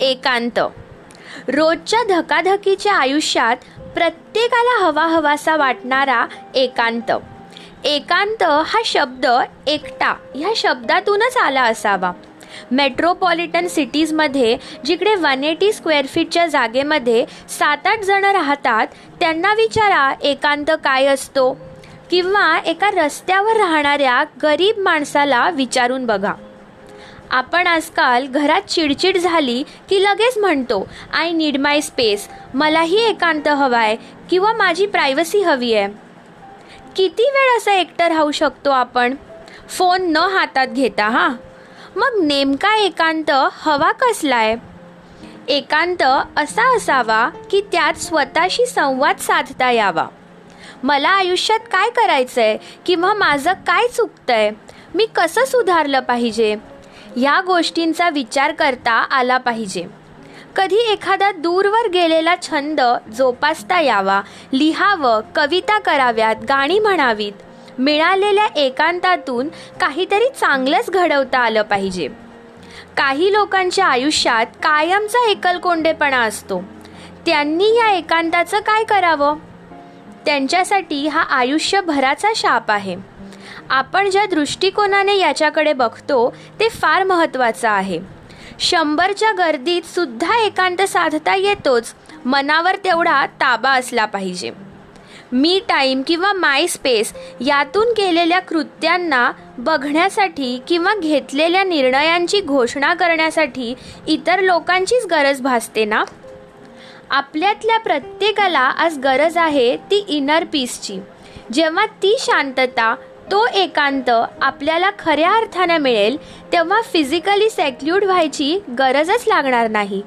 एकांत. रोजच्या धकाधकीच्या आयुष्यात प्रत्येकाला हवा हवासा वाटणारा एकांत. एकांत हा शब्द एकटा ह्या शब्दातूनच आला असावा. मेट्रोपॉलिटन सिटीजमध्ये जिकडे वन एटी स्क्वेअर फीटच्या जागेमध्ये सात आठ जण राहतात त्यांना विचारा एकांत काय असतो. किंवा एका रस्त्यावर राहणाऱ्या गरीब माणसाला विचारून बघा. आपण आजकाल घरात चिडचिड झाली की लगेच म्हणतो आय नीड माय स्पेस मलाही एकांत हवा आहे किंवा माझी प्रायव्हसी हवी आहे. किती वेळ असं एकटं राहू शकतो आपण? फोन न हातात घेता हां? मग नेमका एकांत हवा कसलाय एकांत असा असावा की त्यात स्वतःशी संवाद साधता यावा. मला आयुष्यात काय करायचंय किंवा माझं काय चुकतंय? मी कसं सुधारलं पाहिजे? या गोष्टींचा विचार करता आला पाहिजे. कधी एखादा दूरवर गेलेला छंद जोपासता यावा लिहावं कविता कराव्यात गाणी म्हणावीत मिळालेल्या एकांतातून काहीतरी चांगलंच घडवता आलं पाहिजे. काही लोकांच्या आयुष्यात कायमचा एकलकोंडेपणा असतो. त्यांनी या एकांताचं काय करावं? त्यांच्यासाठी हा आयुष्यभराचा शाप आहे. आपण ज्या दृष्टिकोनाने याच्याकडे बघतो ते फार महत्त्वाचं आहे. शंभरच्या गर्दीत सुद्धा एकांत साधता येतोच मनावर तेवढा ताबा असला पाहिजे. मी टाईम किंवा माय स्पेस यातून केलेल्या कृत्यांना बघण्यासाठी किंवा घेतलेल्या निर्णयांची घोषणा करण्यासाठी इतर लोकांचीच गरज भासते ना? आपल्यातल्या प्रत्येकाला आज गरज आहे ती इनर पीसची जेव्हा ती शांतता तो एकांत आपल्याला खऱ्या अर्थानं मिळेल तेव्हा फिजिकली सेक्ल्यूड व्हायची गरजच लागणार नाही.